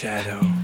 shadow?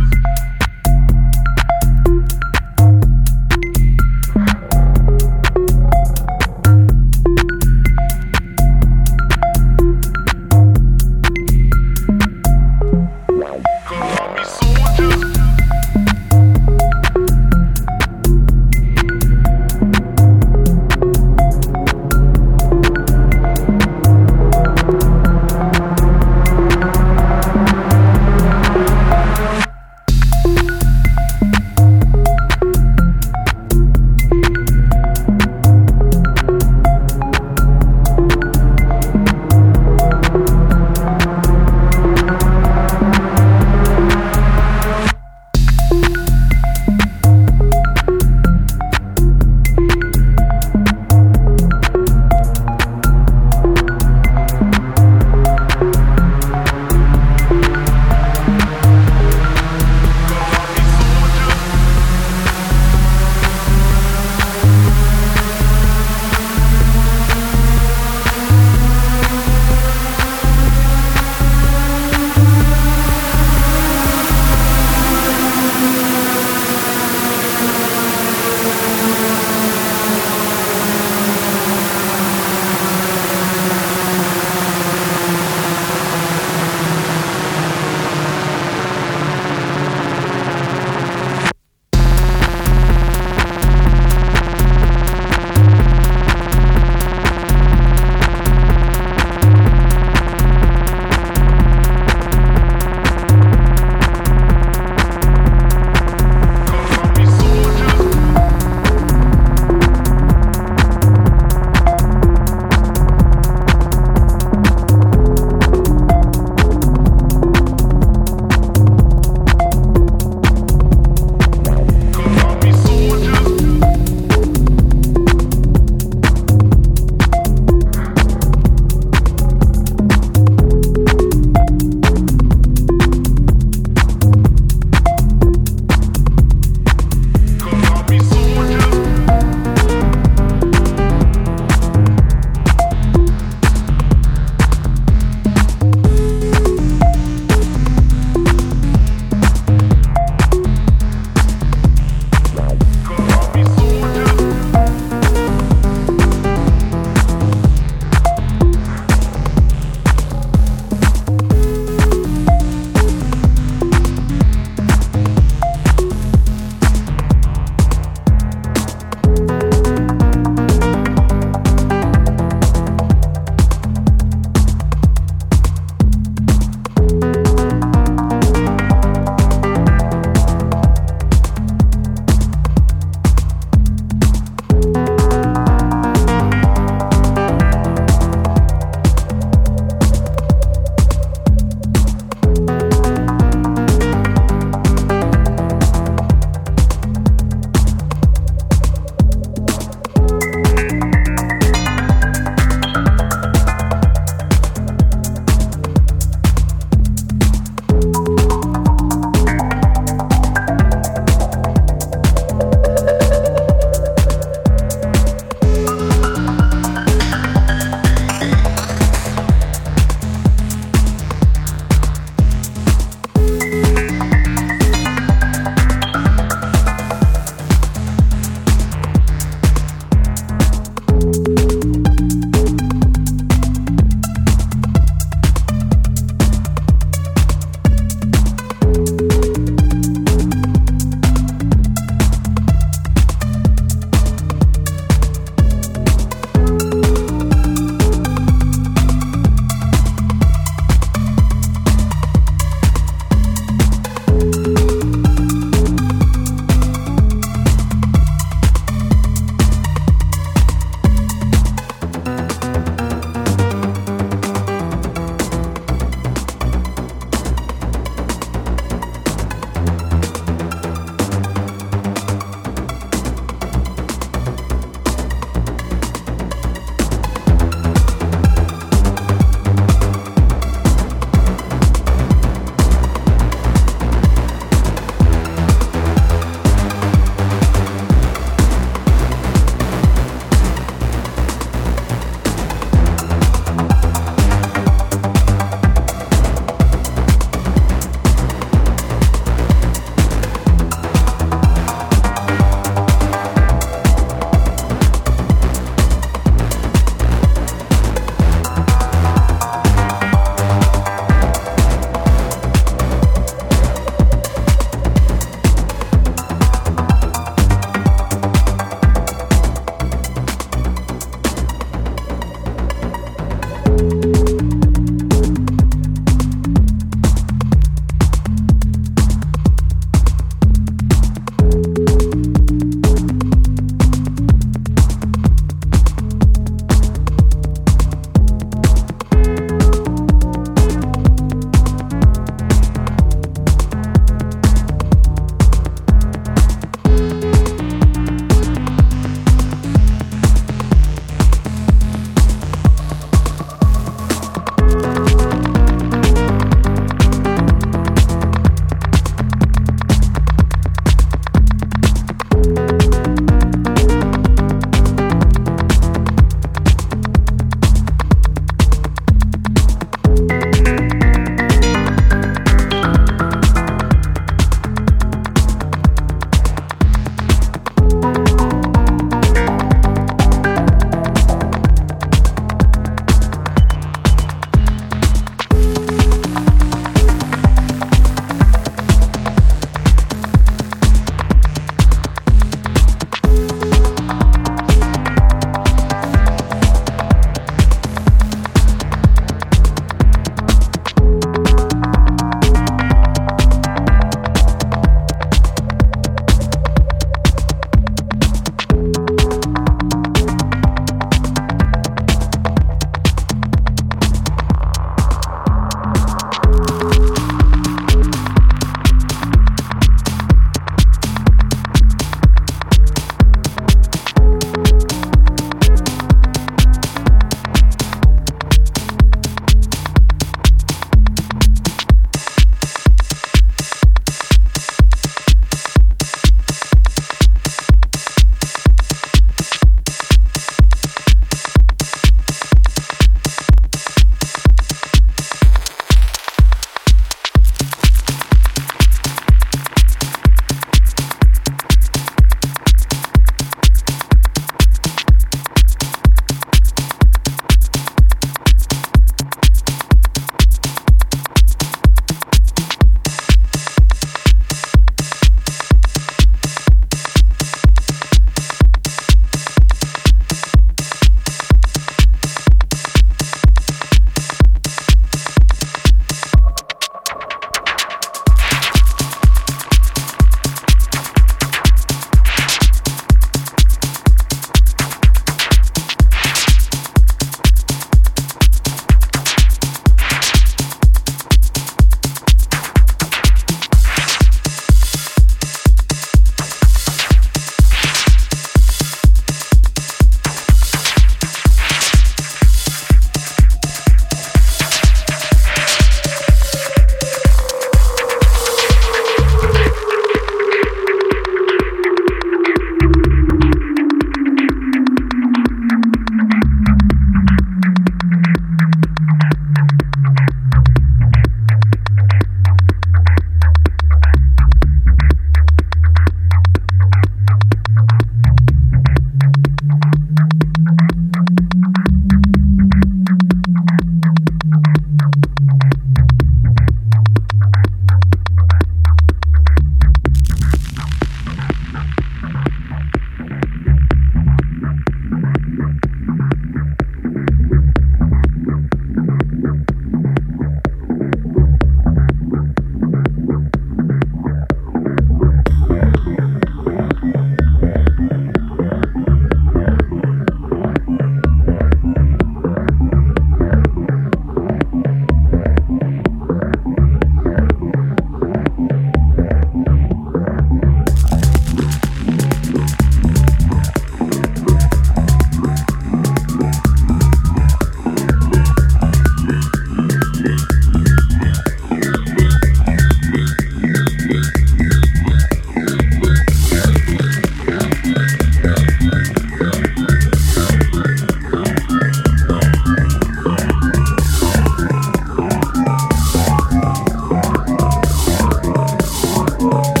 Network.